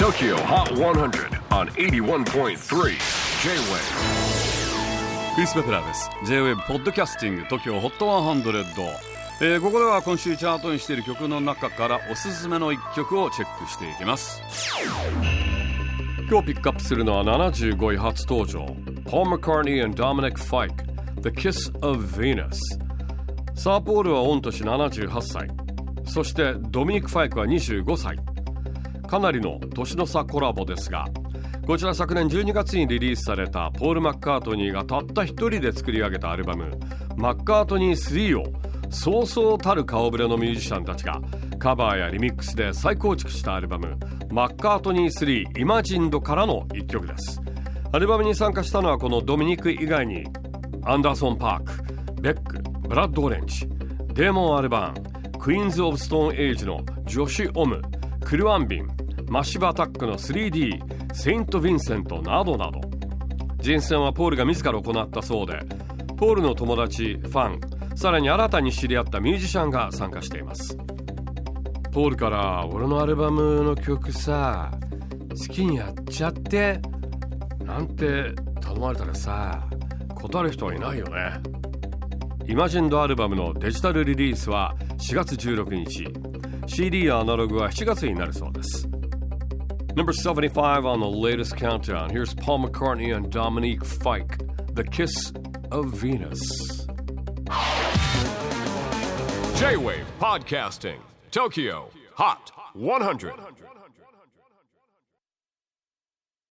TOKYO HOT 100 on 81.3 J-WAVE クリス・ベプラーです。J-WAVE ポッドキャスティング TOKYO HOT 100、えー、ここでは今週チャートにしている曲の中からおすすめの一曲をチェックしていきます。今日ピックアップするのは75位初登場。Paul McCartney and Dominic Fike The Kiss of Venus サーポールは御年78歳。そしてドミニク・ファイクは25歳かなりの年の差コラボですがこちら昨年12月にリリースされたポール・マッカートニーがたった一人で作り上げたアルバム「マッカートニー3」をそうそうたる顔ぶれのミュージシャンたちがカバーやリミックスで再構築したアルバム「マッカートニー3イマジンド」からの一曲です。アルバムに参加したのはこのドミニク以外にアンダーソン・パークベックブラッド・オレンジデーモン・アルバーンクイーンズ・オブ・ストーン・エイジのジョシュ・オムクルアンビンマッシブアタックの 3D セイント・ヴィンセントなどなど。人選はポールが自ら行ったそうでポールの友達ファンさらに新たに知り合ったミュージシャンが参加しています。ポールから俺のアルバムの曲さ好きにやっちゃってなんて頼まれたらさ断る人はいないよね。イマジンドアルバムのデジタルリリースは4月16日。CD やアナログは7月になるそうです Number 75 on the latest countdown. Here's Paul McCartney and Dominique Fike, The Kiss of Venus. J-WAVE PODCASTING TOKYO HOT 100